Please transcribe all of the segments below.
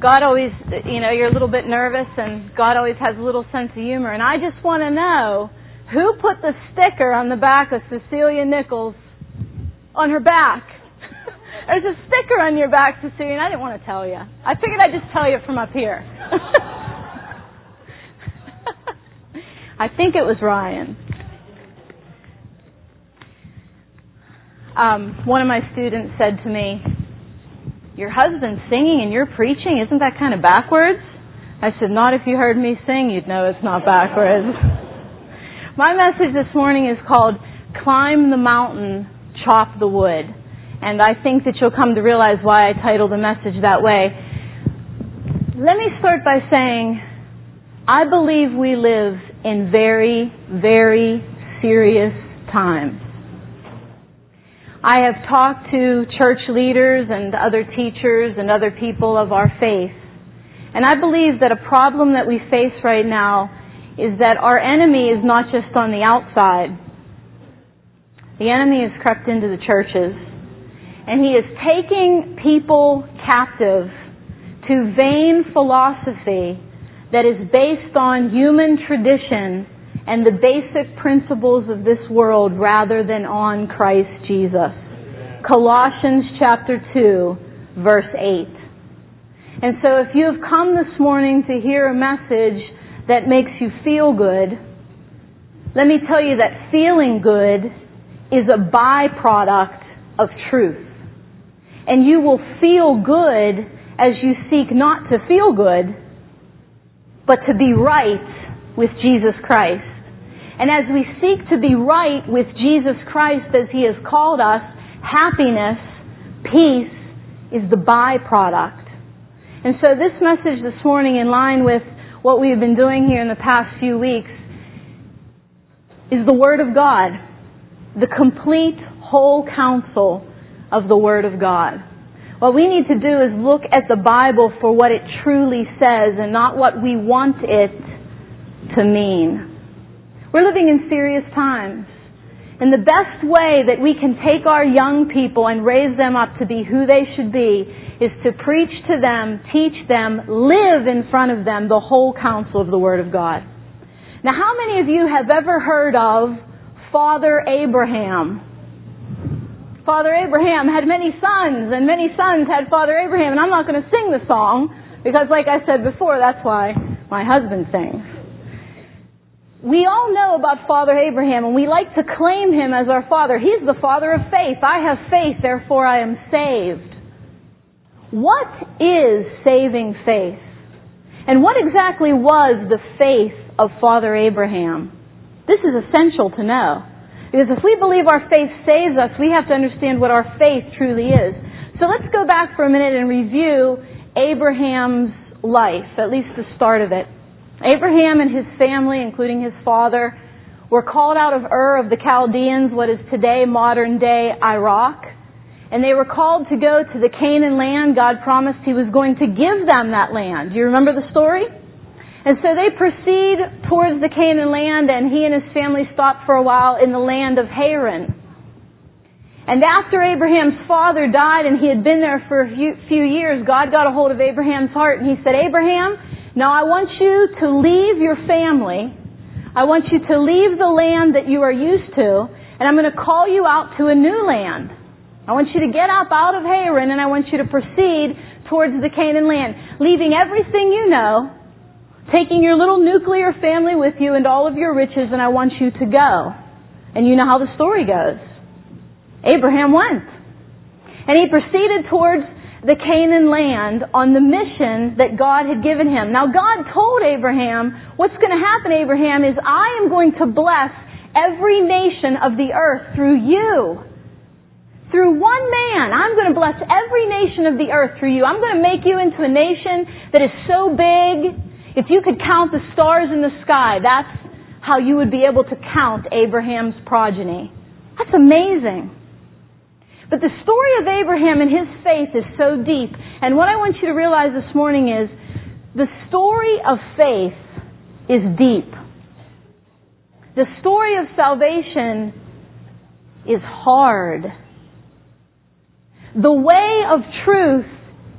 God always, you know, you're a little bit nervous and God always has a little sense of humor. And I just want to know who put the sticker on the back of Cecilia Nichols on her back? There's a sticker on your back, Cecilia, and I didn't want to tell you. I figured I'd just tell you from up here. I think it was Ryan. Um, one of my students said to me, your husband's singing and you're preaching. Isn't that kind of backwards? I said, Not if you heard me sing, you'd know it's not backwards. My message this morning is called Climb the Mountain, Chop the Wood. And I think that you'll come to realize why I titled the message that way. Let me start by saying, I believe we live in very, very serious times. I have talked to church leaders and other teachers and other people of our faith. And I believe that a problem that we face right now is that our enemy is not just on the outside. The enemy has crept into the churches. And he is taking people captive to vain philosophy that is based on human tradition and the basic principles of this world rather than on Christ Jesus. Colossians chapter 2, verse 8. And so if you have come this morning to hear a message that makes you feel good, let me tell you that feeling good is a byproduct of truth. And you will feel good as you seek not to feel good, but to be right with Jesus Christ. And as we seek to be right with Jesus Christ as He has called us, happiness, peace is the byproduct. And so this message this morning, in line with what we've been doing here in the past few weeks, is the Word of God. The complete, whole counsel of the Word of God. What we need to do is look at the Bible for what it truly says and not what we want it to mean. We're living in serious times. And the best way that we can take our young people and raise them up to be who they should be is to preach to them, teach them, live in front of them the whole counsel of the Word of God. Now, how many of you have ever heard of Father Abraham? Father Abraham had many sons, and many sons had Father Abraham. And I'm not going to sing the song because, like I said before, that's why my husband sings. We all know about Father Abraham and we like to claim him as our father. He's the father of faith. I have faith, therefore I am saved. What is saving faith? And what exactly was the faith of Father Abraham? This is essential to know. Because if we believe our faith saves us, we have to understand what our faith truly is. So let's go back for a minute and review Abraham's life, at least the start of it. Abraham and his family, including his father, were called out of Ur of the Chaldeans, what is today modern day Iraq. And they were called to go to the Canaan land. God promised He was going to give them that land. Do you remember the story? And so they proceed towards the Canaan land, and he and his family stop for a while in the land of Haran. And after Abraham's father died and he had been there for a few years, God got a hold of Abraham's heart and he said, Abraham, now I want you to leave your family. I want you to leave the land that you are used to, and I'm going to call you out to a new land. I want you to get up out of Haran and I want you to proceed towards the Canaan land, leaving everything you know, taking your little nuclear family with you and all of your riches, and I want you to go. And you know how the story goes. Abraham went. And he proceeded towards the Canaan land on the mission that God had given him. Now God told Abraham, what's going to happen, Abraham, is I am going to bless every nation of the earth through you. Through one man, I'm going to bless every nation of the earth through you. I'm going to make you into a nation that is so big, if you could count the stars in the sky, that's how you would be able to count Abraham's progeny. That's amazing. But the story of Abraham and his faith is so deep. And what I want you to realize this morning is the story of faith is deep. The story of salvation is hard. The way of truth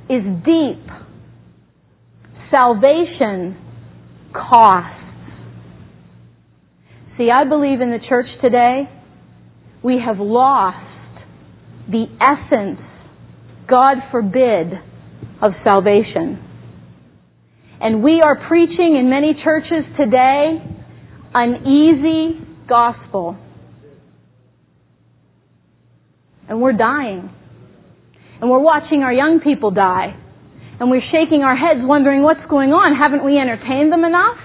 is deep. salvation costs. See, I believe in the church today, we have lost the essence, God forbid, of salvation. And we are preaching in many churches today an easy gospel. And we're dying. And we're watching our young people die. And we're shaking our heads wondering what's going on. Haven't we entertained them enough?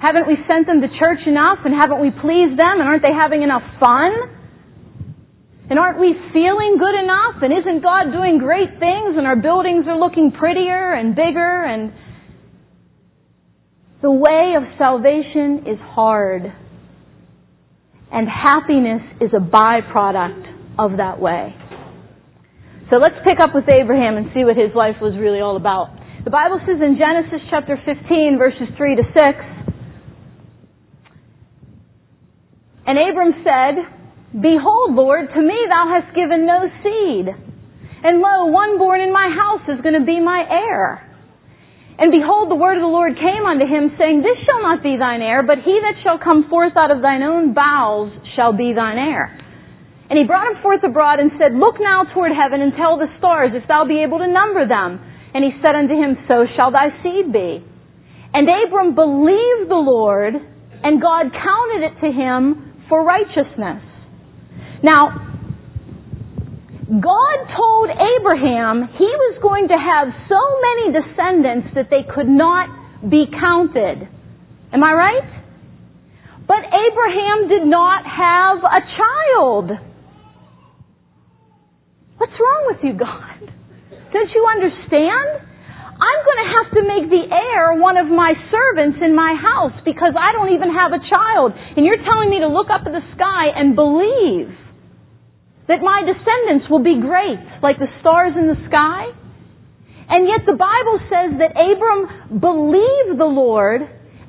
Haven't we sent them to church enough? And haven't we pleased them? And aren't they having enough fun? And aren't we feeling good enough? And isn't God doing great things? And our buildings are looking prettier and bigger and the way of salvation is hard. And happiness is a byproduct of that way. So let's pick up with Abraham and see what his life was really all about. The Bible says in Genesis chapter 15 verses 3 to 6, And Abram said, Behold, Lord, to me thou hast given no seed. And lo, one born in my house is going to be my heir. And behold, the word of the Lord came unto him, saying, This shall not be thine heir, but he that shall come forth out of thine own bowels shall be thine heir. And he brought him forth abroad and said, Look now toward heaven and tell the stars if thou be able to number them. And he said unto him, So shall thy seed be. And Abram believed the Lord, and God counted it to him for righteousness. Now, God told Abraham he was going to have so many descendants that they could not be counted. Am I right? But Abraham did not have a child. What's wrong with you, God? Don't you understand? I'm going to have to make the heir one of my servants in my house because I don't even have a child. And you're telling me to look up at the sky and believe that my descendants will be great, like the stars in the sky? And yet the Bible says that Abram believed the Lord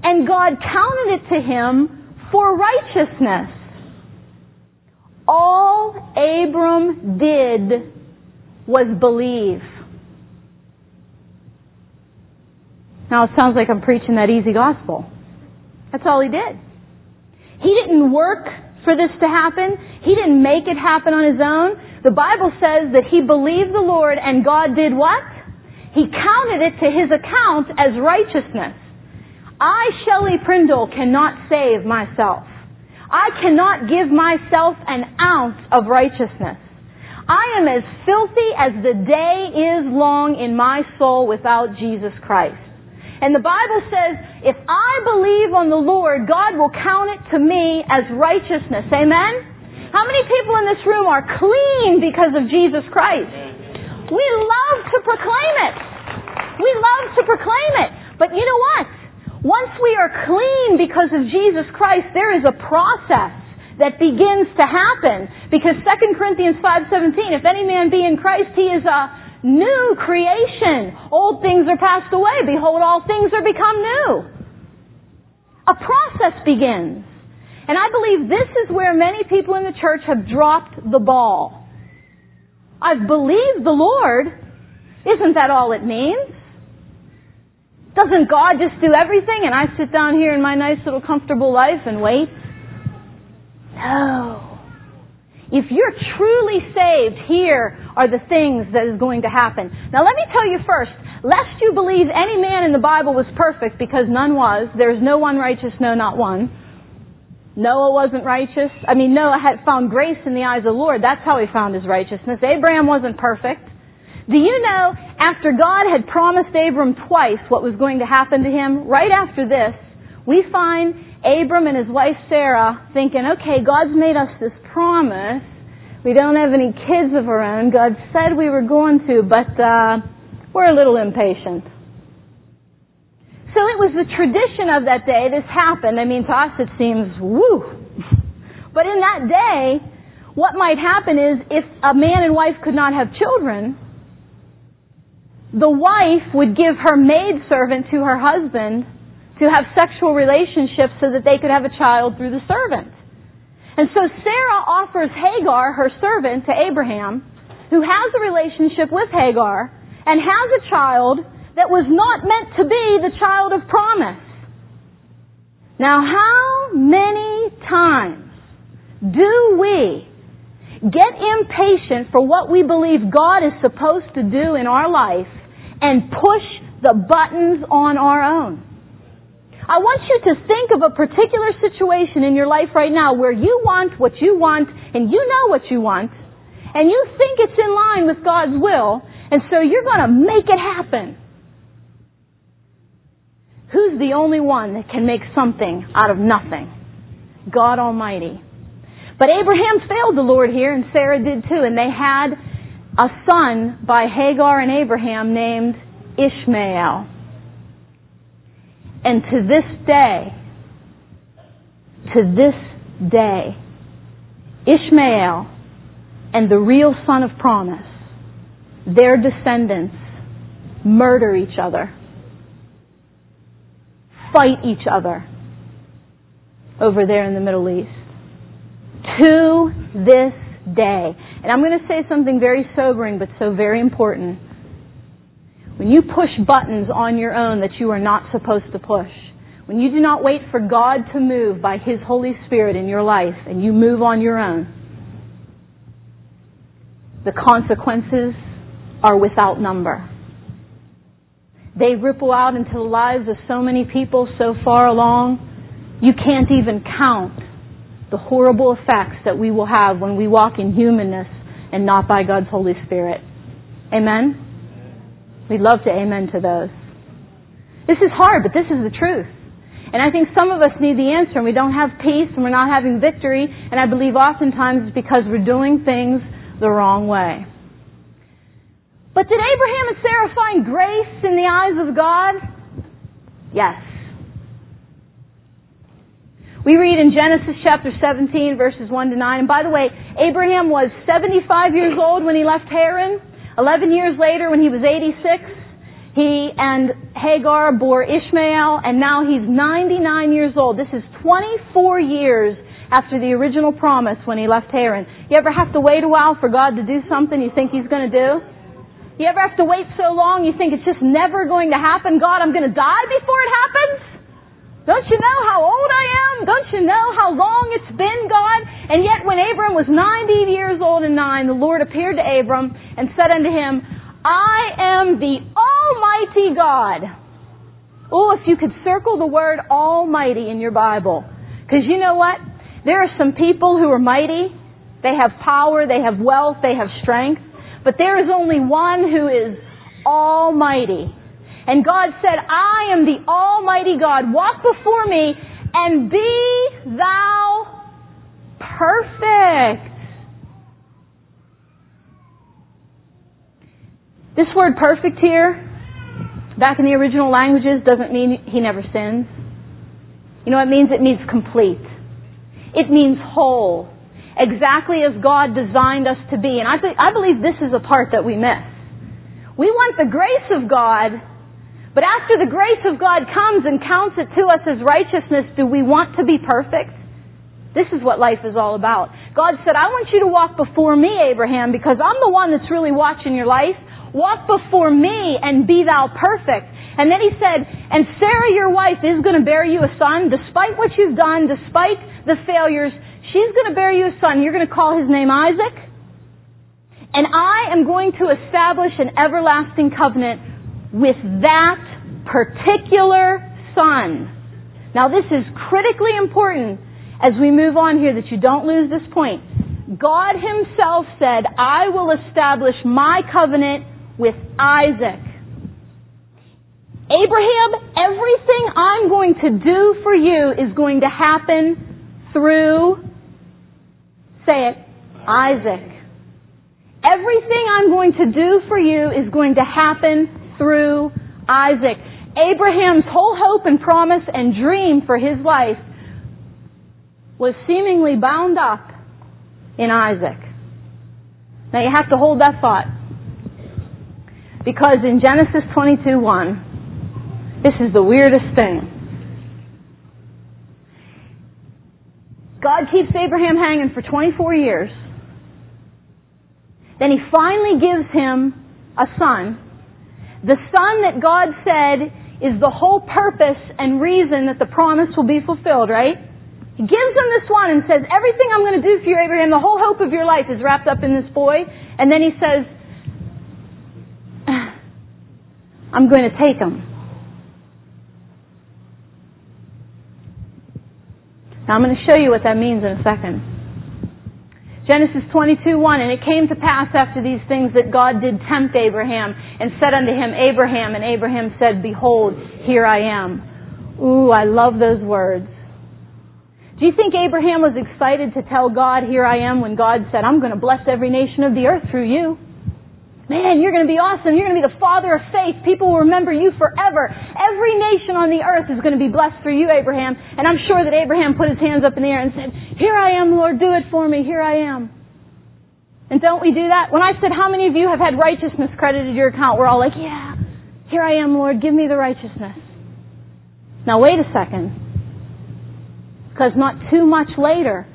and God counted it to him for righteousness. All Abram did was believe. Now it sounds like I'm preaching that easy gospel. That's all he did. He didn't work for this to happen. He didn't make it happen on his own. The Bible says that he believed the Lord and God did what? He counted it to his account as righteousness. I, Shelley Prindle, cannot save myself. I cannot give myself an ounce of righteousness. I am as filthy as the day is long in my soul without Jesus Christ. And the Bible says, if I believe on the Lord, God will count it to me as righteousness. Amen? How many people in this room are clean because of Jesus Christ? We love to proclaim it. We love to proclaim it. But you know what? Once we are clean because of Jesus Christ, there is a process that begins to happen. Because 2 Corinthians 5.17, if any man be in Christ, he is a new creation. Old things are passed away. Behold, all things are become new. A process begins. And I believe this is where many people in the church have dropped the ball. I've believed the Lord. Isn't that all it means? Doesn't God just do everything and I sit down here in my nice little comfortable life and wait? No. If you're truly saved, here are the things that is going to happen. Now let me tell you first, lest you believe any man in the Bible was perfect, because none was, there's no one righteous, no not one. Noah wasn't righteous. I mean, Noah had found grace in the eyes of the Lord. That's how he found his righteousness. Abraham wasn't perfect. Do you know, after God had promised Abram twice what was going to happen to him, right after this, we find Abram and his wife Sarah thinking, okay, God's made us this promise. We don't have any kids of our own. God said we were going to, but uh, we're a little impatient. So it was the tradition of that day. This happened. I mean, to us it seems woo. But in that day, what might happen is if a man and wife could not have children, the wife would give her maidservant to her husband to have sexual relationships so that they could have a child through the servant. And so Sarah offers Hagar, her servant, to Abraham, who has a relationship with Hagar and has a child that was not meant to be the child of promise. Now how many times do we get impatient for what we believe God is supposed to do in our life and push the buttons on our own? I want you to think of a particular situation in your life right now where you want what you want and you know what you want and you think it's in line with God's will and so you're going to make it happen. Who's the only one that can make something out of nothing? God Almighty. But Abraham failed the Lord here and Sarah did too and they had a son by Hagar and Abraham named Ishmael. And to this day, to this day, Ishmael and the real son of promise, their descendants murder each other, fight each other over there in the Middle East. To this day. And I'm going to say something very sobering but so very important. When you push buttons on your own that you are not supposed to push, when you do not wait for God to move by His Holy Spirit in your life and you move on your own, the consequences are without number. They ripple out into the lives of so many people so far along, you can't even count the horrible effects that we will have when we walk in humanness and not by God's Holy Spirit. Amen? We'd love to amen to those. This is hard, but this is the truth. And I think some of us need the answer and we don't have peace and we're not having victory. And I believe oftentimes it's because we're doing things the wrong way. But did Abraham and Sarah find grace in the eyes of God? Yes. We read in Genesis chapter 17 verses 1 to 9. And by the way, Abraham was 75 years old when he left Haran. Eleven years later, when he was 86, he and Hagar bore Ishmael, and now he's 99 years old. This is 24 years after the original promise when he left Haran. You ever have to wait a while for God to do something you think he's going to do? You ever have to wait so long you think it's just never going to happen? God, I'm going to die before it happens? Don't you know how old I am? Don't you know how long it's been, God? And yet when Abram was 90 years old and nine, the Lord appeared to Abram and said unto him, I am the Almighty God. Oh, if you could circle the word Almighty in your Bible. Because you know what? There are some people who are mighty. They have power, they have wealth, they have strength. But there is only one who is Almighty. And God said, I am the Almighty God. Walk before me and be thou perfect. This word perfect here, back in the original languages, doesn't mean he never sins. You know what it means? It means complete. It means whole. Exactly as God designed us to be. And I, I believe this is a part that we miss. We want the grace of God but after the grace of God comes and counts it to us as righteousness, do we want to be perfect? This is what life is all about. God said, I want you to walk before me, Abraham, because I'm the one that's really watching your life. Walk before me and be thou perfect. And then he said, and Sarah, your wife, is going to bear you a son, despite what you've done, despite the failures. She's going to bear you a son. You're going to call his name Isaac. And I am going to establish an everlasting covenant with that particular son. Now this is critically important as we move on here that you don't lose this point. God himself said, I will establish my covenant with Isaac. Abraham, everything I'm going to do for you is going to happen through, say it, Isaac. Everything I'm going to do for you is going to happen through Isaac. Abraham's whole hope and promise and dream for his life was seemingly bound up in Isaac. Now you have to hold that thought. Because in Genesis 22 1, this is the weirdest thing. God keeps Abraham hanging for 24 years. Then he finally gives him a son The son that God said is the whole purpose and reason that the promise will be fulfilled, right? He gives him this one and says, everything I'm going to do for you, Abraham, the whole hope of your life is wrapped up in this boy. And then he says, I'm going to take him. Now I'm going to show you what that means in a second. Genesis 22, 1, And it came to pass after these things that God did tempt Abraham and said unto him, Abraham, and Abraham said, Behold, here I am. Ooh, I love those words. Do you think Abraham was excited to tell God, here I am, when God said, I'm going to bless every nation of the earth through you? Man, you're going to be awesome. You're going to be the father of faith. People will remember you forever. Every nation on the earth is going to be blessed through you, Abraham. And I'm sure that Abraham put his hands up in the air and said, Here I am, Lord, do it for me. Here I am. And don't we do that? When I said, How many of you have had righteousness credited to your account? We're all like, Yeah, here I am, Lord, give me the righteousness. Now wait a second. Because not too much later,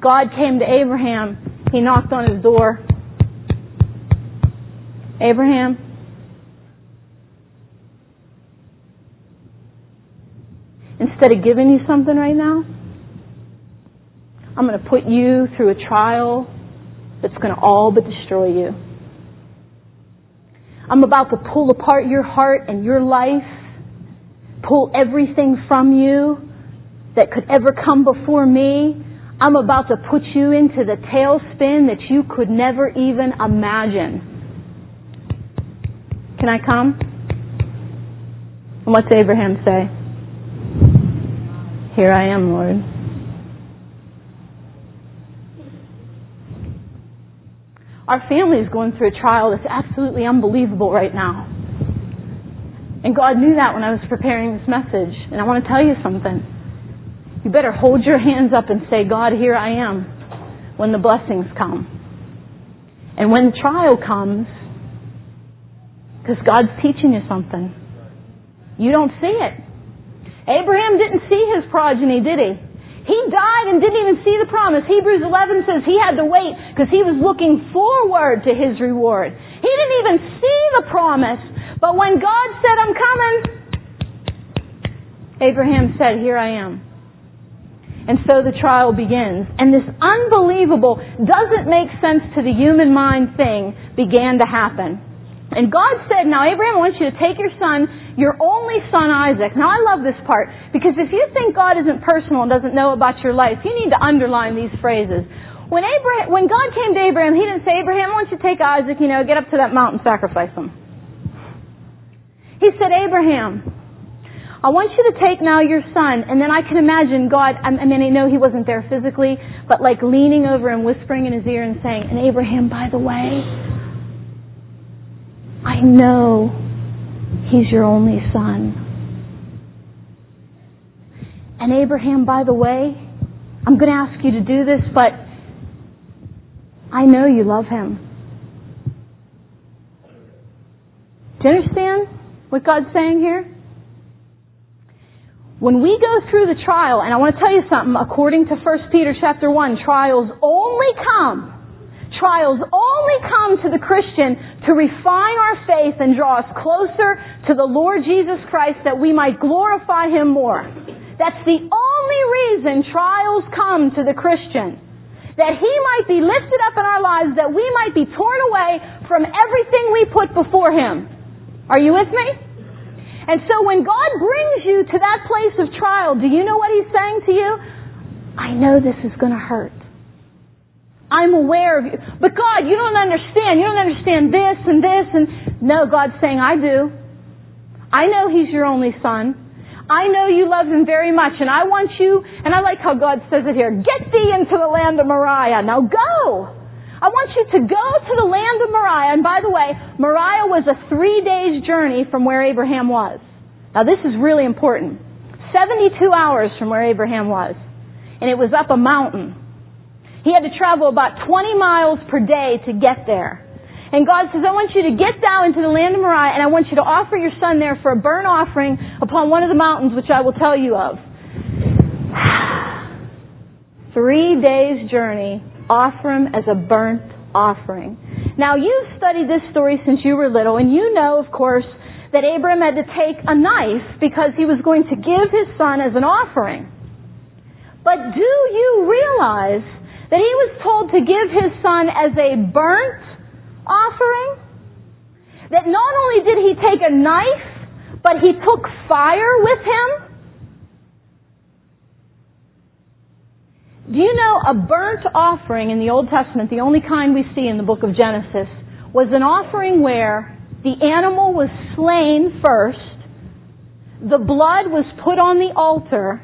God came to Abraham. He knocked on his door Abraham, instead of giving you something right now, I'm going to put you through a trial that's going to all but destroy you. I'm about to pull apart your heart and your life, pull everything from you that could ever come before me. I'm about to put you into the tailspin that you could never even imagine. Can I come? And what's Abraham say? Here I am, Lord. Our family is going through a trial that's absolutely unbelievable right now. And God knew that when I was preparing this message. And I want to tell you something. You better hold your hands up and say, God, here I am when the blessings come. And when the trial comes, because God's teaching you something. You don't see it. Abraham didn't see his progeny, did he? He died and didn't even see the promise. Hebrews 11 says he had to wait because he was looking forward to his reward. He didn't even see the promise. But when God said, I'm coming, Abraham said, Here I am. And so the trial begins. And this unbelievable, doesn't make sense to the human mind thing began to happen. And God said, now Abraham, I want you to take your son, your only son Isaac. Now I love this part because if you think God isn't personal and doesn't know about your life, you need to underline these phrases. When Abraham, when God came to Abraham, he didn't say, Abraham, I want you to take Isaac, you know, get up to that mountain, sacrifice him. He said, Abraham, I want you to take now your son, and then I can imagine God, I mean, I know he wasn't there physically, but like leaning over and whispering in his ear and saying, and Abraham, by the way, I know he's your only son. And Abraham, by the way, I'm going to ask you to do this, but I know you love him. Do you understand what God's saying here? When we go through the trial, and I want to tell you something, according to 1 Peter chapter 1, trials only come trials only come to the Christian to refine our faith and draw us closer to the Lord Jesus Christ that we might glorify Him more. That's the only reason trials come to the Christian. That He might be lifted up in our lives, that we might be torn away from everything we put before Him. Are you with me? And so when God brings you to that place of trial, do you know what He's saying to you? I know this is going to hurt. I'm aware of you. But God, you don't understand. You don't understand this and this and no, God's saying, I do. I know He's your only son. I know you love Him very much and I want you, and I like how God says it here, get thee into the land of Moriah. Now go! I want you to go to the land of Moriah. And by the way, Moriah was a three days journey from where Abraham was. Now this is really important. 72 hours from where Abraham was. And it was up a mountain. He had to travel about 20 miles per day to get there. And God says, I want you to get down into the land of Moriah and I want you to offer your son there for a burnt offering upon one of the mountains which I will tell you of. Three days journey, offer him as a burnt offering. Now you've studied this story since you were little and you know, of course, that Abraham had to take a knife because he was going to give his son as an offering. But do you realize that he was told to give his son as a burnt offering? That not only did he take a knife, but he took fire with him? Do you know a burnt offering in the Old Testament, the only kind we see in the book of Genesis, was an offering where the animal was slain first, the blood was put on the altar,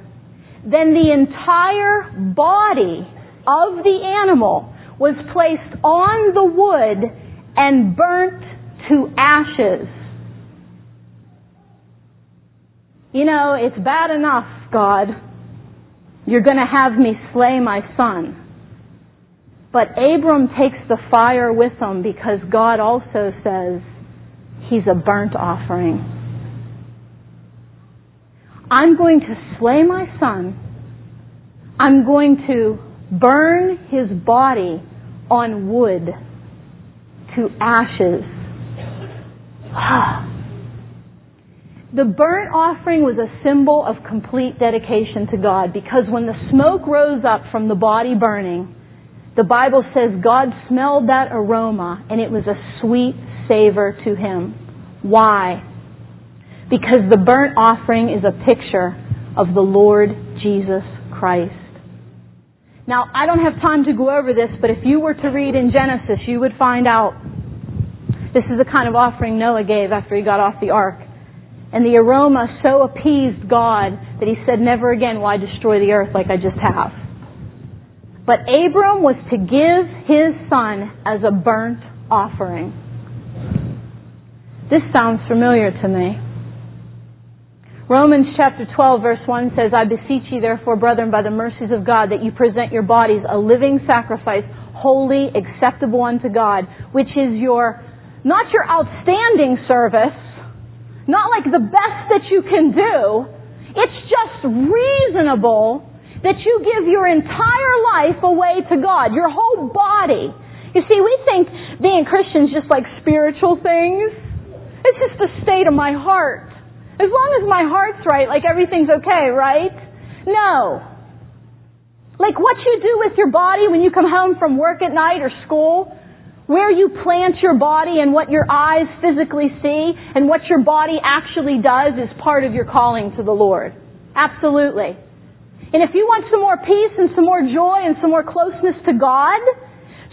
then the entire body of the animal was placed on the wood and burnt to ashes. You know, it's bad enough, God, you're going to have me slay my son. But Abram takes the fire with him because God also says he's a burnt offering. I'm going to slay my son. I'm going to burn his body on wood to ashes. The burnt offering was a symbol of complete dedication to God because when the smoke rose up from the body burning, the Bible says God smelled that aroma and it was a sweet savor to him. Why? Because the burnt offering is a picture of the Lord Jesus Christ. Now, I don't have time to go over this, but if you were to read in Genesis, you would find out this is the kind of offering Noah gave after he got off the ark. And the aroma so appeased God that he said, Never again will I destroy the earth like I just have. But Abram was to give his son as a burnt offering. This sounds familiar to me. Romans chapter 12 verse 1 says, I beseech you therefore, brethren, by the mercies of God, that you present your bodies a living sacrifice, holy, acceptable unto God, which is your, not your outstanding service, not like the best that you can do. It's just reasonable that you give your entire life away to God, your whole body. You see, we think being Christians just like spiritual things. It's just the state of my heart. As long as my heart's right, like everything's okay, right? No. Like what you do with your body when you come home from work at night or school, where you plant your body and what your eyes physically see and what your body actually does is part of your calling to the Lord. Absolutely. And if you want some more peace and some more joy and some more closeness to God,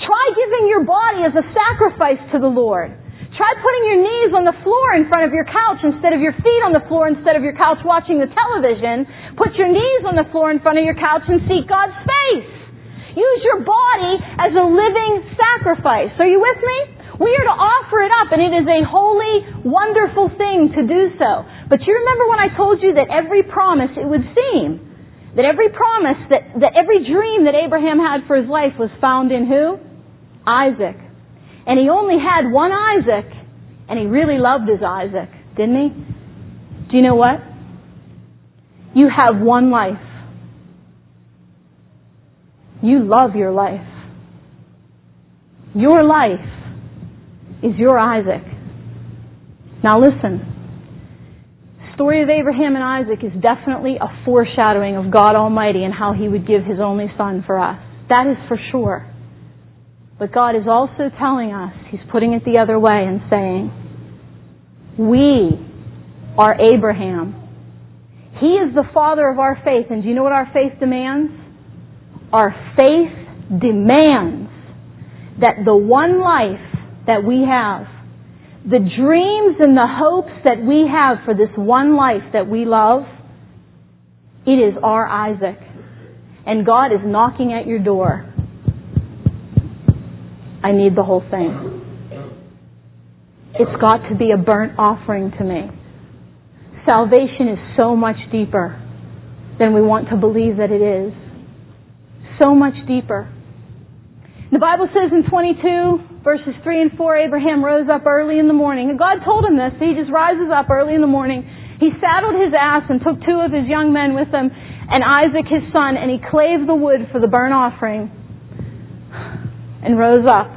try giving your body as a sacrifice to the Lord. Try putting your knees on the floor in front of your couch instead of your feet on the floor instead of your couch watching the television. Put your knees on the floor in front of your couch and seek God's face. Use your body as a living sacrifice. Are you with me? We are to offer it up, and it is a holy, wonderful thing to do so. But you remember when I told you that every promise, it would seem, that every promise, that, that every dream that Abraham had for his life was found in who? Isaac. And he only had one Isaac, and he really loved his Isaac, didn't he? Do you know what? You have one life. You love your life. Your life is your Isaac. Now listen. The story of Abraham and Isaac is definitely a foreshadowing of God Almighty and how He would give His only Son for us. That is for sure. But God is also telling us, He's putting it the other way and saying, we are Abraham. He is the father of our faith. And do you know what our faith demands? Our faith demands that the one life that we have, the dreams and the hopes that we have for this one life that we love, it is our Isaac. And God is knocking at your door. I need the whole thing. It's got to be a burnt offering to me. Salvation is so much deeper than we want to believe that it is so much deeper. The Bible says in 22 verses 3 and 4, Abraham rose up early in the morning. And God told him this. He just rises up early in the morning. He saddled his ass and took two of his young men with him and Isaac his son, and he clave the wood for the burnt offering and rose up.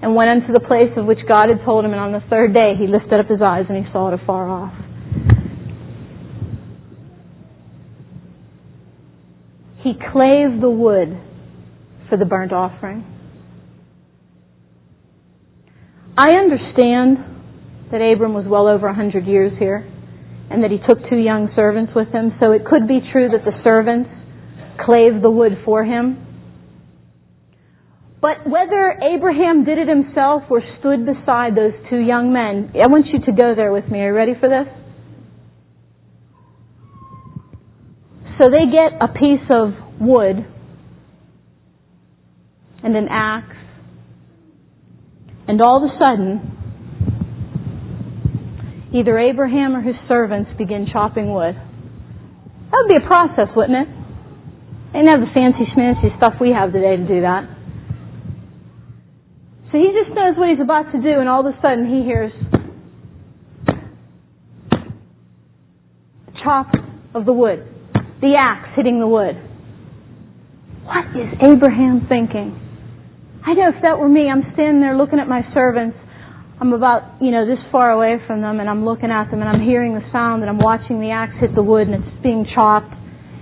and went unto the place of which God had told him, and on the third day he lifted up his eyes and he saw it afar off. He clave the wood for the burnt offering. I understand that Abram was well over a hundred years here and that he took two young servants with him, so it could be true that the servants clave the wood for him. But whether Abraham did it himself or stood beside those two young men, I want you to go there with me. Are you ready for this? So they get a piece of wood and an axe, and all of a sudden, either Abraham or his servants begin chopping wood. That would be a process, wouldn't it? They didn't have the fancy schmancy stuff we have today to do that. So he just knows what he's about to do, and all of a sudden he hears chop of the wood, the axe hitting the wood. What is Abraham thinking? I know if that were me, I'm standing there looking at my servants. I'm about, you know, this far away from them and I'm looking at them and I'm hearing the sound and I'm watching the axe hit the wood and it's being chopped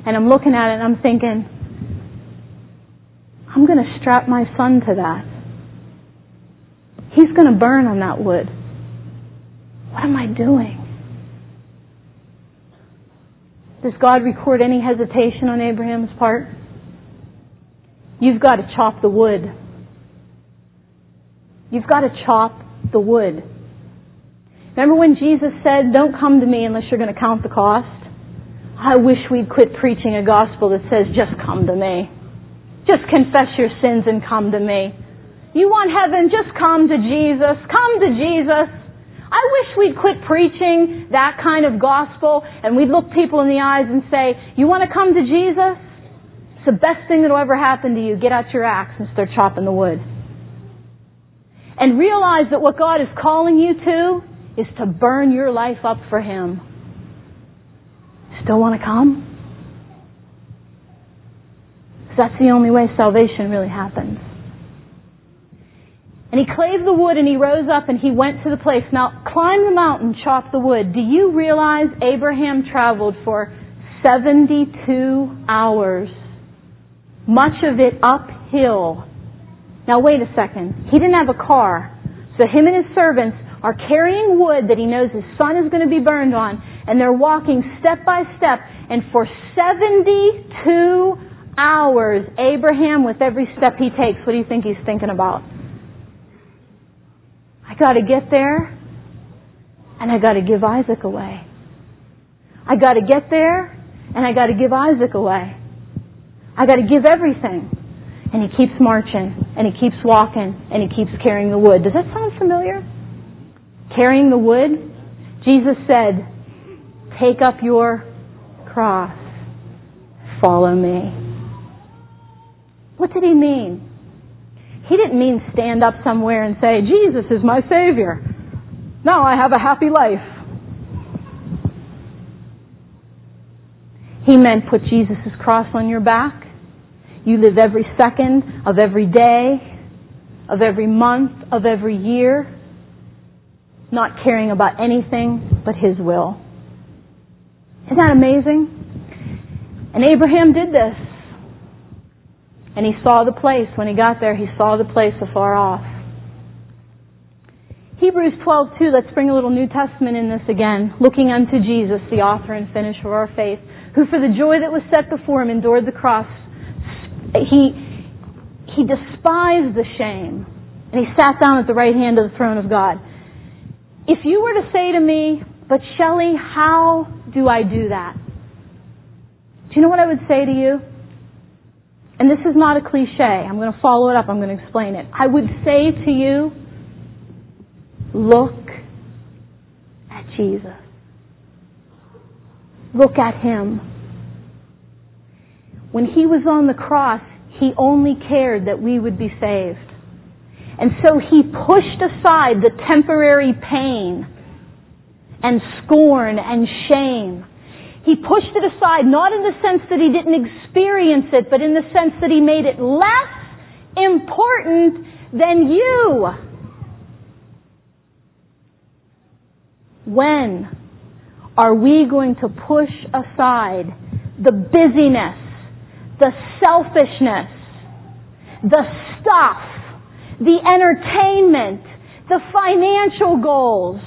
and I'm looking at it and I'm thinking, I'm going to strap my son to that. He's going to burn on that wood. What am I doing? Does God record any hesitation on Abraham's part? You've got to chop the wood. You've got to chop the wood. Remember when Jesus said, Don't come to me unless you're going to count the cost? I wish we'd quit preaching a gospel that says, Just come to me. Just confess your sins and come to me. You want heaven? Just come to Jesus. Come to Jesus. I wish we'd quit preaching that kind of gospel and we'd look people in the eyes and say, You want to come to Jesus? It's the best thing that'll ever happen to you. Get out your axe and start chopping the wood. And realize that what God is calling you to is to burn your life up for Him. Still want to come? Because That's the only way salvation really happens. And he clave the wood and he rose up and he went to the place. Now, climb the mountain, chop the wood. Do you realize Abraham traveled for 72 hours much of it uphill. Now wait a second. He didn't have a car. So him and his servants are carrying wood that he knows his son is going to be burned on, and they're walking step by step, and for 72 hours, Abraham, with every step he takes, what do you think he's thinking about? I gotta get there, and I gotta give Isaac away. I gotta get there, and I gotta give Isaac away. I got to give everything. And he keeps marching, and he keeps walking, and he keeps carrying the wood. Does that sound familiar? Carrying the wood? Jesus said, Take up your cross, follow me. What did he mean? He didn't mean stand up somewhere and say, Jesus is my Savior. Now I have a happy life. He meant put Jesus' cross on your back you live every second of every day, of every month, of every year, not caring about anything but His will. Isn't that amazing? And Abraham did this. And he saw the place. When he got there, he saw the place afar off. Hebrews 12:2. Let's bring a little New Testament in this again. Looking unto Jesus, the author and finisher of our faith, who for the joy that was set before him endured the cross, he, he despised the shame and he sat down at the right hand of the throne of God. If you were to say to me, but Shelley, how do I do that? Do you know what I would say to you? And this is not a cliche. I'm going to follow it up. I'm going to explain it. I would say to you, look at Jesus. Look at Him. When he was on the cross, he only cared that we would be saved. And so he pushed aside the temporary pain and scorn and shame. He pushed it aside, not in the sense that he didn't experience it, but in the sense that he made it less important than you. When are we going to push aside the busyness, the selfishness, the stuff, the entertainment, the financial goals,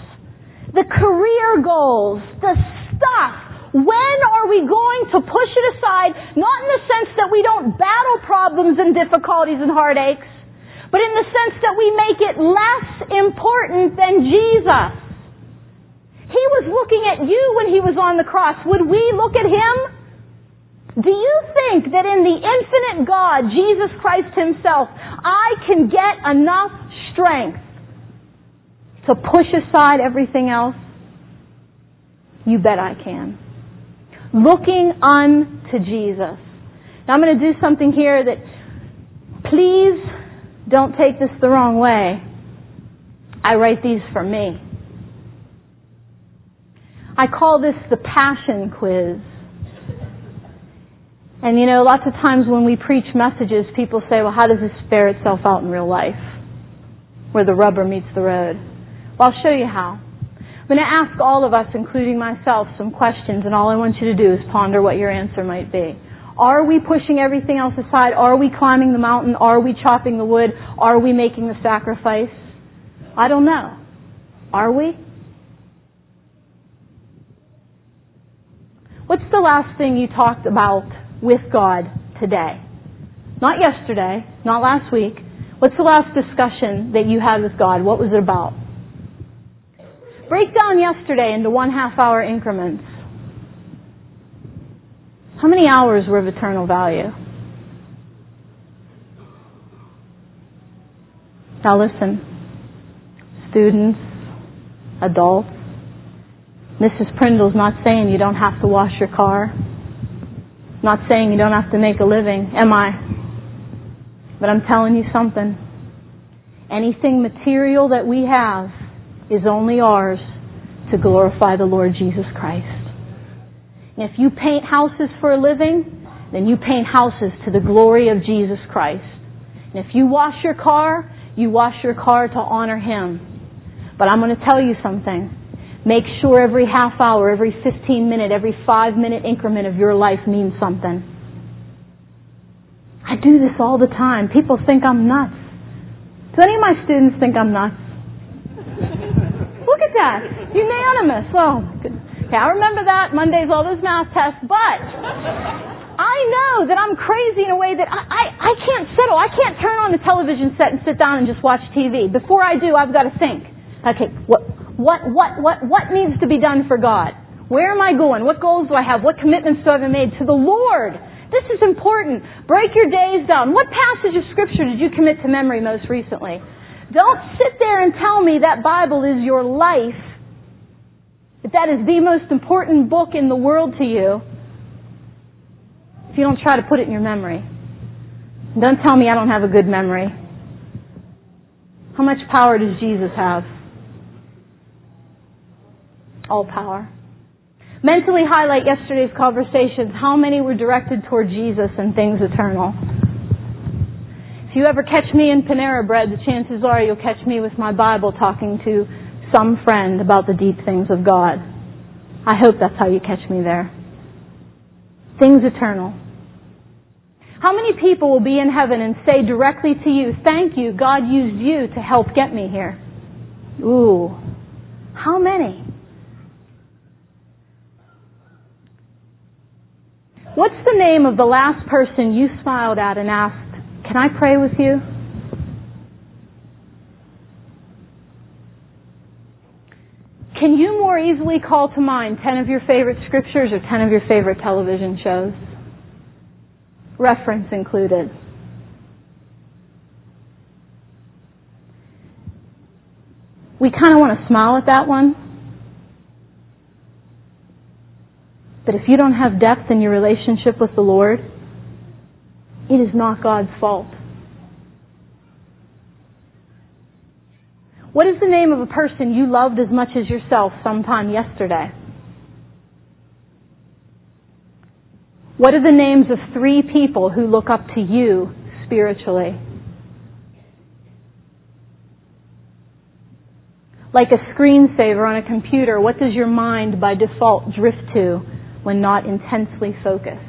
the career goals, the stuff when are we going to push it aside? Not in the sense that we don't battle problems and difficulties and heartaches, but in the sense that we make it less important than Jesus. He was looking at you when he was on the cross. Would we look at him? Do you think that in the infinite God, Jesus Christ himself, I can get enough strength to push aside everything else? You bet I can. Looking unto Jesus. Now I'm going to do something here that please don't take this the wrong way. I write these for me. I call this the passion quiz. And you know, lots of times when we preach messages, people say, well, how does this bear itself out in real life? Where the rubber meets the road. Well, I'll show you how. I'm going to ask all of us, including myself, some questions, and all I want you to do is ponder what your answer might be. Are we pushing everything else aside? Are we climbing the mountain? Are we chopping the wood? Are we making the sacrifice? I don't know. Are we? What's the last thing you talked about with God today? Not yesterday, not last week. What's the last discussion that you had with God? What was it about? Break down yesterday into one half hour increments. How many hours were of eternal value? Now listen, students, adults, Mrs. Prindle's not saying you don't have to wash your car. Not saying you don't have to make a living, am I? But I'm telling you something. Anything material that we have is only ours to glorify the Lord Jesus Christ. And if you paint houses for a living, then you paint houses to the glory of Jesus Christ. And if you wash your car, you wash your car to honor Him. But I'm going to tell you something. Make sure every half hour, every 15 minute, every five minute increment of your life means something. I do this all the time. People think I'm nuts. Do any of my students think I'm nuts? Look at that. Unanimous. Oh, my goodness. Okay, I remember that. Mondays, all those math tests. But I know that I'm crazy in a way that I, I, I can't settle. I can't turn on the television set and sit down and just watch TV. Before I do, I've got to think. Okay, what, what, what, what, what needs to be done for God? Where am I going? What goals do I have? What commitments do I have made to the Lord? This is important. Break your days down. What passage of Scripture did you commit to memory most recently? Don't sit there and tell me that Bible is your life, that that is the most important book in the world to you, if you don't try to put it in your memory. Don't tell me I don't have a good memory. How much power does Jesus have? All power. Mentally highlight yesterday's conversations. How many were directed toward Jesus and things eternal? If you ever catch me in Panera Bread, the chances are you'll catch me with my Bible talking to some friend about the deep things of God. I hope that's how you catch me there. Things eternal. How many people will be in heaven and say directly to you, Thank you, God used you to help get me here? Ooh. How many? What's the name of the last person you smiled at and asked, can I pray with you? Can you more easily call to mind 10 of your favorite scriptures or 10 of your favorite television shows? Reference included. We kind of want to smile at that one. But if you don't have depth in your relationship with the Lord, it is not God's fault. What is the name of a person you loved as much as yourself sometime yesterday? What are the names of three people who look up to you spiritually? Like a screensaver on a computer, what does your mind by default drift to when not intensely focused?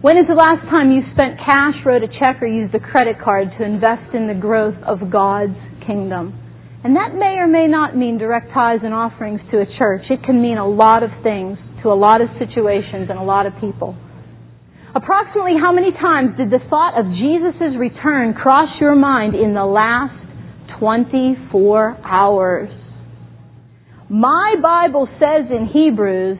When is the last time you spent cash, wrote a check, or used a credit card to invest in the growth of God's kingdom? And that may or may not mean direct tithes and offerings to a church. It can mean a lot of things to a lot of situations and a lot of people. Approximately how many times did the thought of Jesus' return cross your mind in the last 24 hours? My Bible says in Hebrews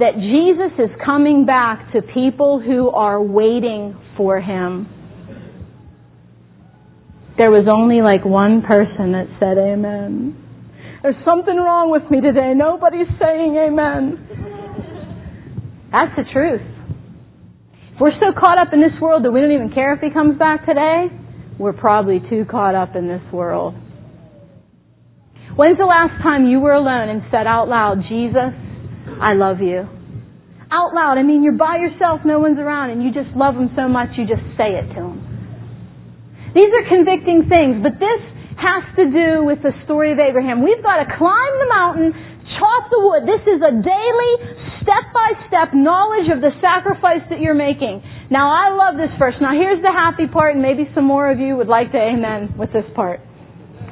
that Jesus is coming back to people who are waiting for Him. There was only like one person that said amen. There's something wrong with me today. Nobody's saying amen. That's the truth. If we're so caught up in this world that we don't even care if he comes back today, we're probably too caught up in this world. When's the last time you were alone and said out loud, Jesus, I love you? Out loud, I mean you're by yourself, no one's around, and you just love them so much you just say it to them. These are convicting things, but this has to do with the story of Abraham. We've got to climb the mountain, chop the wood. This is a daily, step by step knowledge of the sacrifice that you're making. Now I love this verse. Now here's the happy part, and maybe some more of you would like to amen with this part.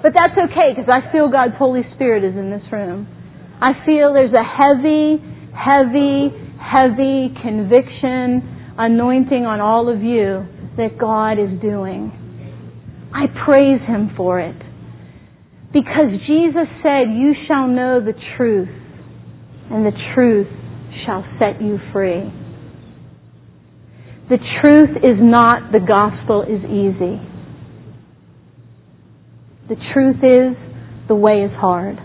But that's okay, because I feel God's Holy Spirit is in this room. I feel there's a heavy, heavy, heavy conviction, anointing on all of you that God is doing. I praise Him for it. Because Jesus said, You shall know the truth, and the truth shall set you free. The truth is not the gospel is easy. The truth is the way is hard.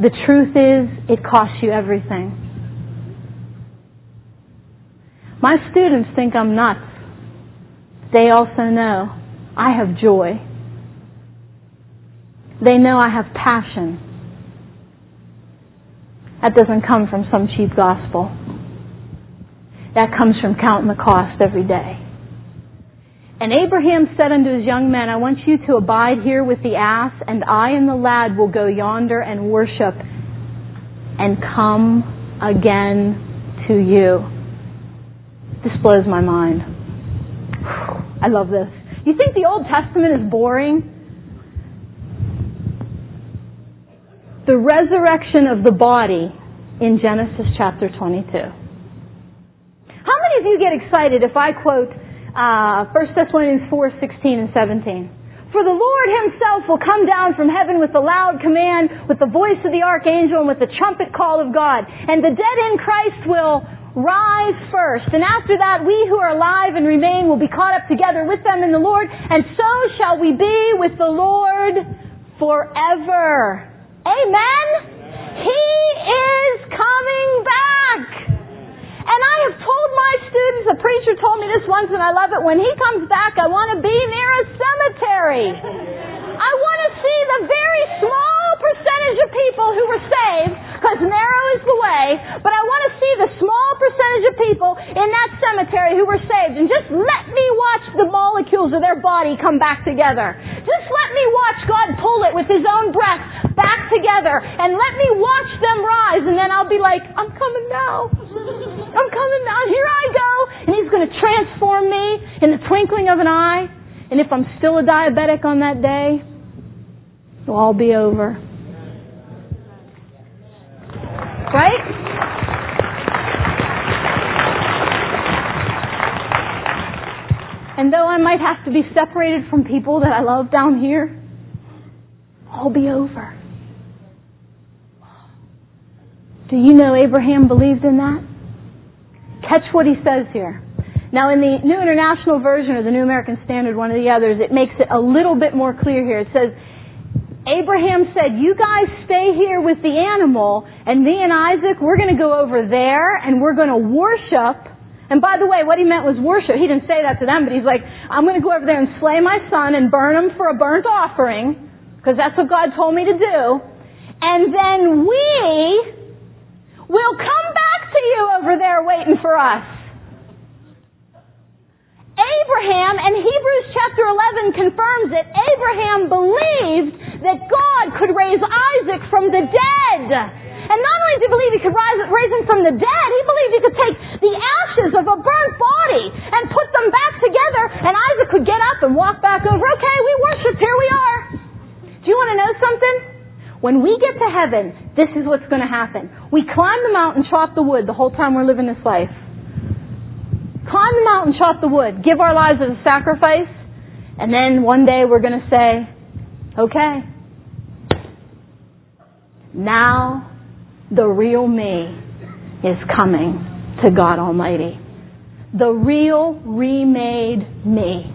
The truth is it costs you everything. My students think I'm nuts. They also know I have joy. They know I have passion. That doesn't come from some cheap gospel. That comes from counting the cost every day. And Abraham said unto his young men, I want you to abide here with the ass, and I and the lad will go yonder and worship and come again to you. This blows my mind. I love this. You think the Old Testament is boring? the resurrection of the body in Genesis chapter 22. How many of you get excited if I quote uh, 1 Thessalonians 4, 16 and 17? For the Lord himself will come down from heaven with a loud command, with the voice of the archangel, and with the trumpet call of God. And the dead in Christ will rise first. And after that, we who are alive and remain will be caught up together with them in the Lord. And so shall we be with the Lord forever. Amen? He is coming back. And I have told my students, a preacher told me this once and I love it, when he comes back, I want to be near a cemetery. I want to see the very small percentage of people who were saved, because narrow is the way, but I want to see the small percentage of people in that cemetery who were saved, and just let me watch the molecules of their body come back together. Just let me watch God pull it with His own breath back together, and let me watch them rise, and then I'll be like, I'm coming now. I'm coming now. Here I go. And He's going to transform me in the twinkling of an eye. And if I'm still a diabetic on that day, it'll all be over. Right? And though I might have to be separated from people that I love down here, all be over. Do you know Abraham believed in that? Catch what he says here. Now in the New International Version or the New American Standard, one of the others, it makes it a little bit more clear here. It says, Abraham said, you guys stay here with the animal, and me and Isaac, we're going to go over there, and we're going to worship. And by the way, what he meant was worship. He didn't say that to them, but he's like, I'm going to go over there and slay my son and burn him for a burnt offering, because that's what God told me to do. And then we will come back to you over there waiting for us. Abraham, and Hebrews chapter 11 confirms it, Abraham believed that God could raise Isaac from the dead. And not only did he believe he could rise, raise him from the dead, he believed he could take the ashes of a burnt body and put them back together, and Isaac could get up and walk back over. Okay, we worship, here we are. Do you want to know something? When we get to heaven, this is what's going to happen. We climb the mountain, chop the wood the whole time we're living this life. Climb the mountain, chop the wood, give our lives as a sacrifice, and then one day we're going to say, okay, now the real me is coming to God Almighty. The real remade me.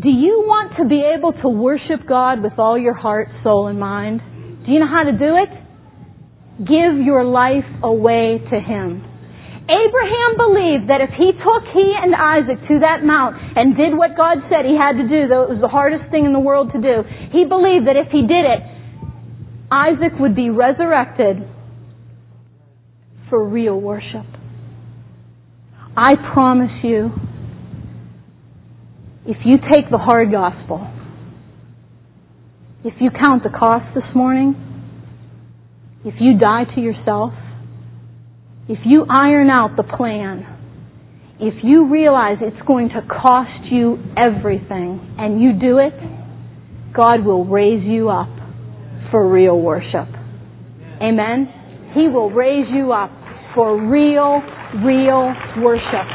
Do you want to be able to worship God with all your heart, soul, and mind? Do you know how to do it? Give your life away to Him. Abraham believed that if he took he and Isaac to that mount and did what God said he had to do, though it was the hardest thing in the world to do, he believed that if he did it, Isaac would be resurrected for real worship. I promise you, if you take the hard gospel, if you count the cost this morning, if you die to yourself, if you iron out the plan, if you realize it's going to cost you everything and you do it, God will raise you up for real worship. Amen? He will raise you up for real, real worship.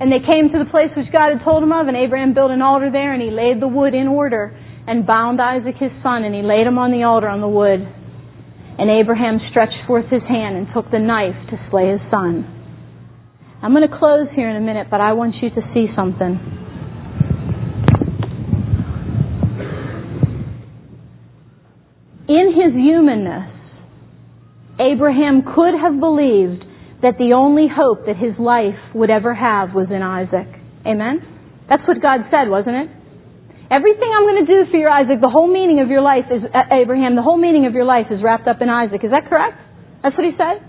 And they came to the place which God had told him of, and Abraham built an altar there, and he laid the wood in order, and bound Isaac his son, and he laid him on the altar on the wood. And Abraham stretched forth his hand and took the knife to slay his son. I'm going to close here in a minute, but I want you to see something. In his humanness, Abraham could have believed that the only hope that his life would ever have was in Isaac. Amen? That's what God said, wasn't it? Everything I'm going to do for your Isaac, the whole meaning of your life is, Abraham, the whole meaning of your life is wrapped up in Isaac. Is that correct? That's what he said?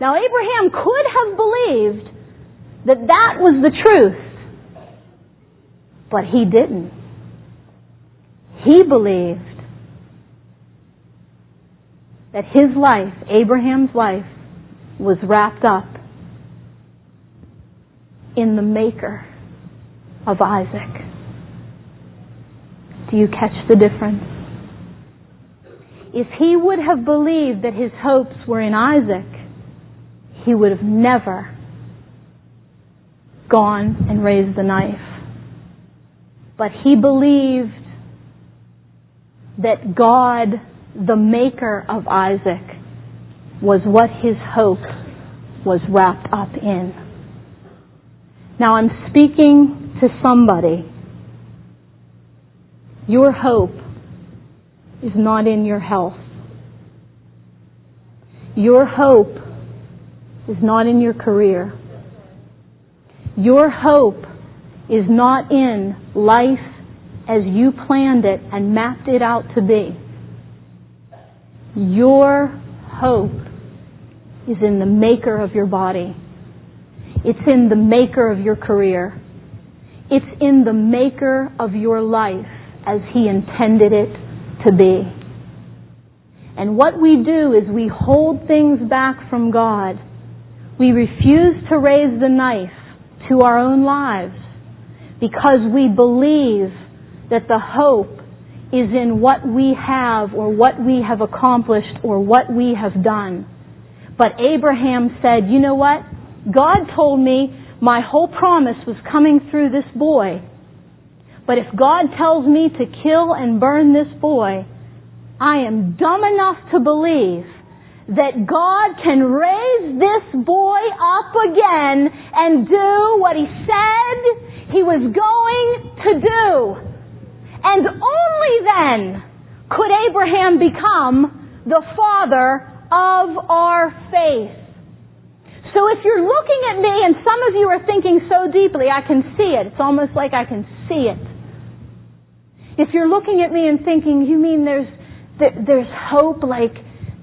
Now Abraham could have believed that that was the truth. But he didn't. He believed that his life, Abraham's life, was wrapped up in the maker of Isaac. Do you catch the difference? If he would have believed that his hopes were in Isaac, he would have never gone and raised the knife. But he believed that God, the maker of Isaac, was what his hope was wrapped up in. Now I'm speaking to somebody. Your hope is not in your health. Your hope is not in your career. Your hope is not in life as you planned it and mapped it out to be. Your hope is in the maker of your body. It's in the maker of your career. It's in the maker of your life as He intended it to be. And what we do is we hold things back from God. We refuse to raise the knife to our own lives because we believe that the hope is in what we have or what we have accomplished or what we have done. But Abraham said, you know what? God told me my whole promise was coming through this boy. But if God tells me to kill and burn this boy, I am dumb enough to believe that God can raise this boy up again and do what he said he was going to do. And only then could Abraham become the father of our faith. So if you're looking at me and some of you are thinking so deeply, I can see it. It's almost like I can see it. If you're looking at me and thinking, you mean there's, there's hope like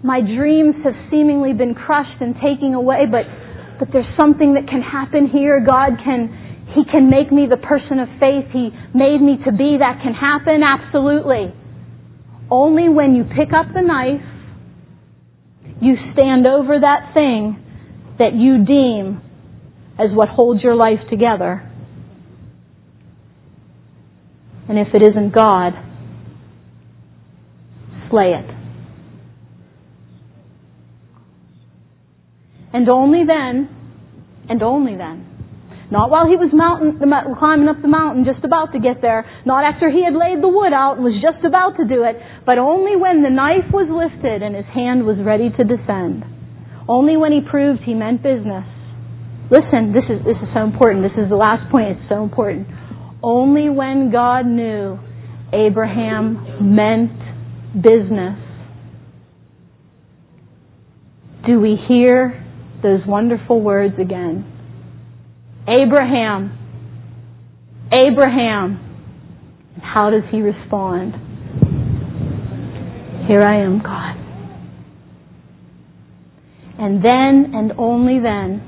my dreams have seemingly been crushed and taken away, but, but there's something that can happen here. God can, He can make me the person of faith He made me to be. That can happen, absolutely. Only when you pick up the knife, you stand over that thing that you deem as what holds your life together. And if it isn't God, slay it. And only then, and only then, not while he was mountain, climbing up the mountain, just about to get there, not after he had laid the wood out and was just about to do it, but only when the knife was lifted and his hand was ready to descend. Only when he proved he meant business. Listen, this is, this is so important. This is the last point. It's so important. Only when God knew Abraham meant business do we hear those wonderful words again. Abraham, Abraham. How does he respond? Here I am, God. And then and only then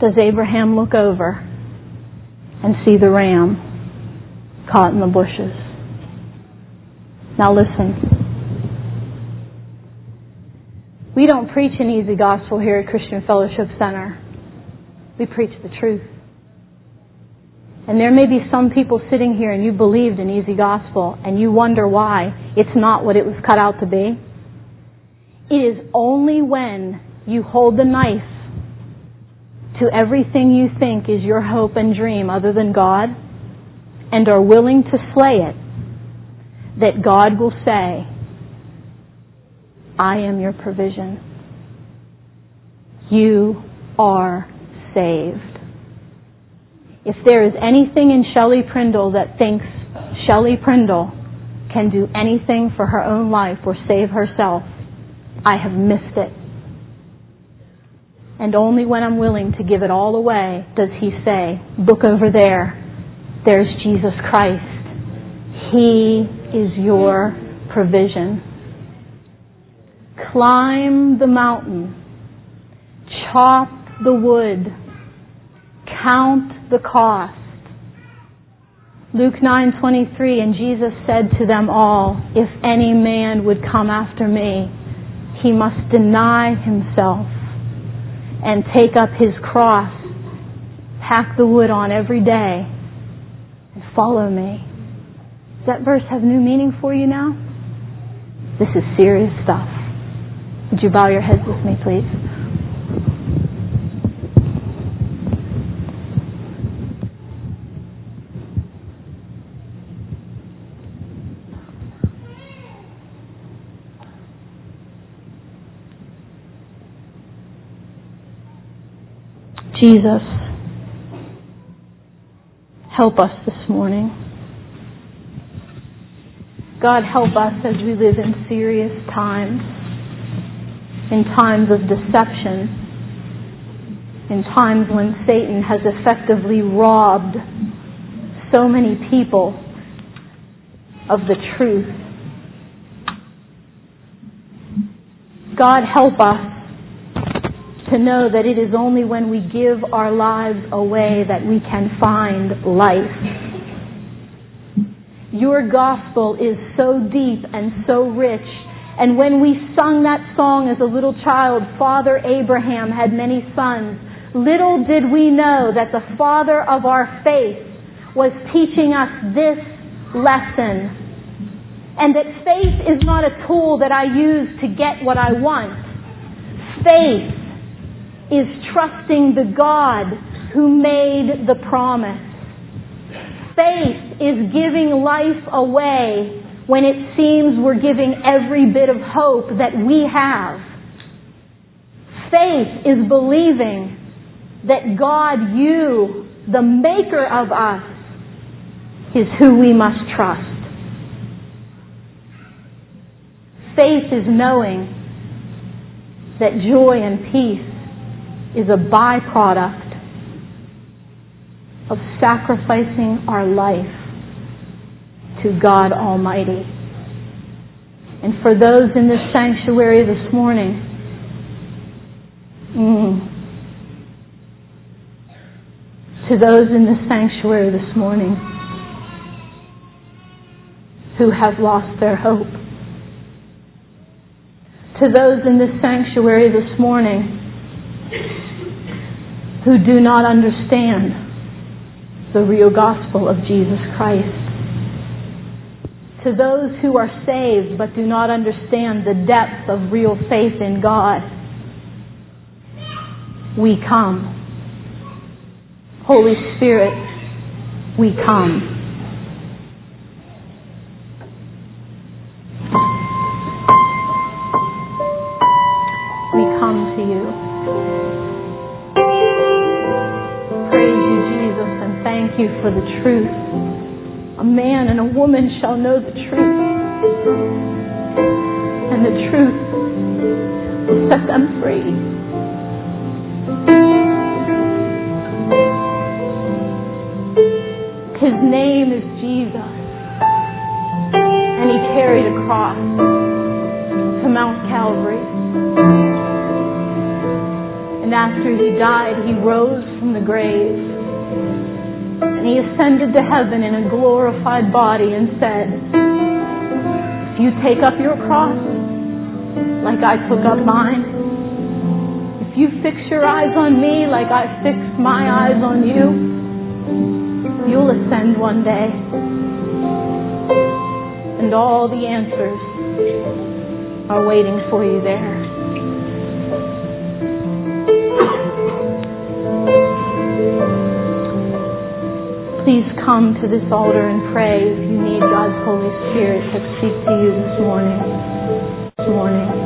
does Abraham look over and see the ram caught in the bushes. Now listen. We don't preach an easy gospel here at Christian Fellowship Center. We preach the truth. And there may be some people sitting here and you believed an easy gospel and you wonder why it's not what it was cut out to be. It is only when you hold the knife to everything you think is your hope and dream other than God and are willing to slay it that God will say, I am your provision. You are saved. If there is anything in Shelley Prindle that thinks Shelley Prindle can do anything for her own life or save herself, I have missed it. And only when I'm willing to give it all away does he say, look over there. There's Jesus Christ. He is your provision. Climb the mountain. Chop the wood. Count the cost. Luke 9:23 and Jesus said to them all, if any man would come after me, he must deny himself and take up his cross, pack the wood on every day, and follow me. Does that verse have new meaning for you now? This is serious stuff. Would you bow your heads with me, please? Jesus, help us this morning. God, help us as we live in serious times, in times of deception, in times when Satan has effectively robbed so many people of the truth. God, help us to know that it is only when we give our lives away that we can find life. Your gospel is so deep and so rich. And when we sung that song as a little child, Father Abraham had many sons, little did we know that the father of our faith was teaching us this lesson. And that faith is not a tool that I use to get what I want. Faith is trusting the God who made the promise. Faith is giving life away when it seems we're giving every bit of hope that we have. Faith is believing that God, you, the maker of us, is who we must trust. Faith is knowing that joy and peace is a byproduct of sacrificing our life to God Almighty. And for those in this sanctuary this morning, mm, to those in this sanctuary this morning who have lost their hope, to those in this sanctuary this morning who do not understand the real gospel of Jesus Christ to those who are saved but do not understand the depth of real faith in God, we come. Holy Spirit, we come. You for the truth a man and a woman shall know the truth, and the truth will set them free. His name is Jesus, and he carried a cross to Mount Calvary. And after he died, he rose from the grave and he ascended to heaven in a glorified body and said, If you take up your cross like I took up mine, if you fix your eyes on me like I fixed my eyes on you, you'll ascend one day. And all the answers are waiting for you there. Please come to this altar and pray if you need God's Holy Spirit to speak to you this morning. This morning.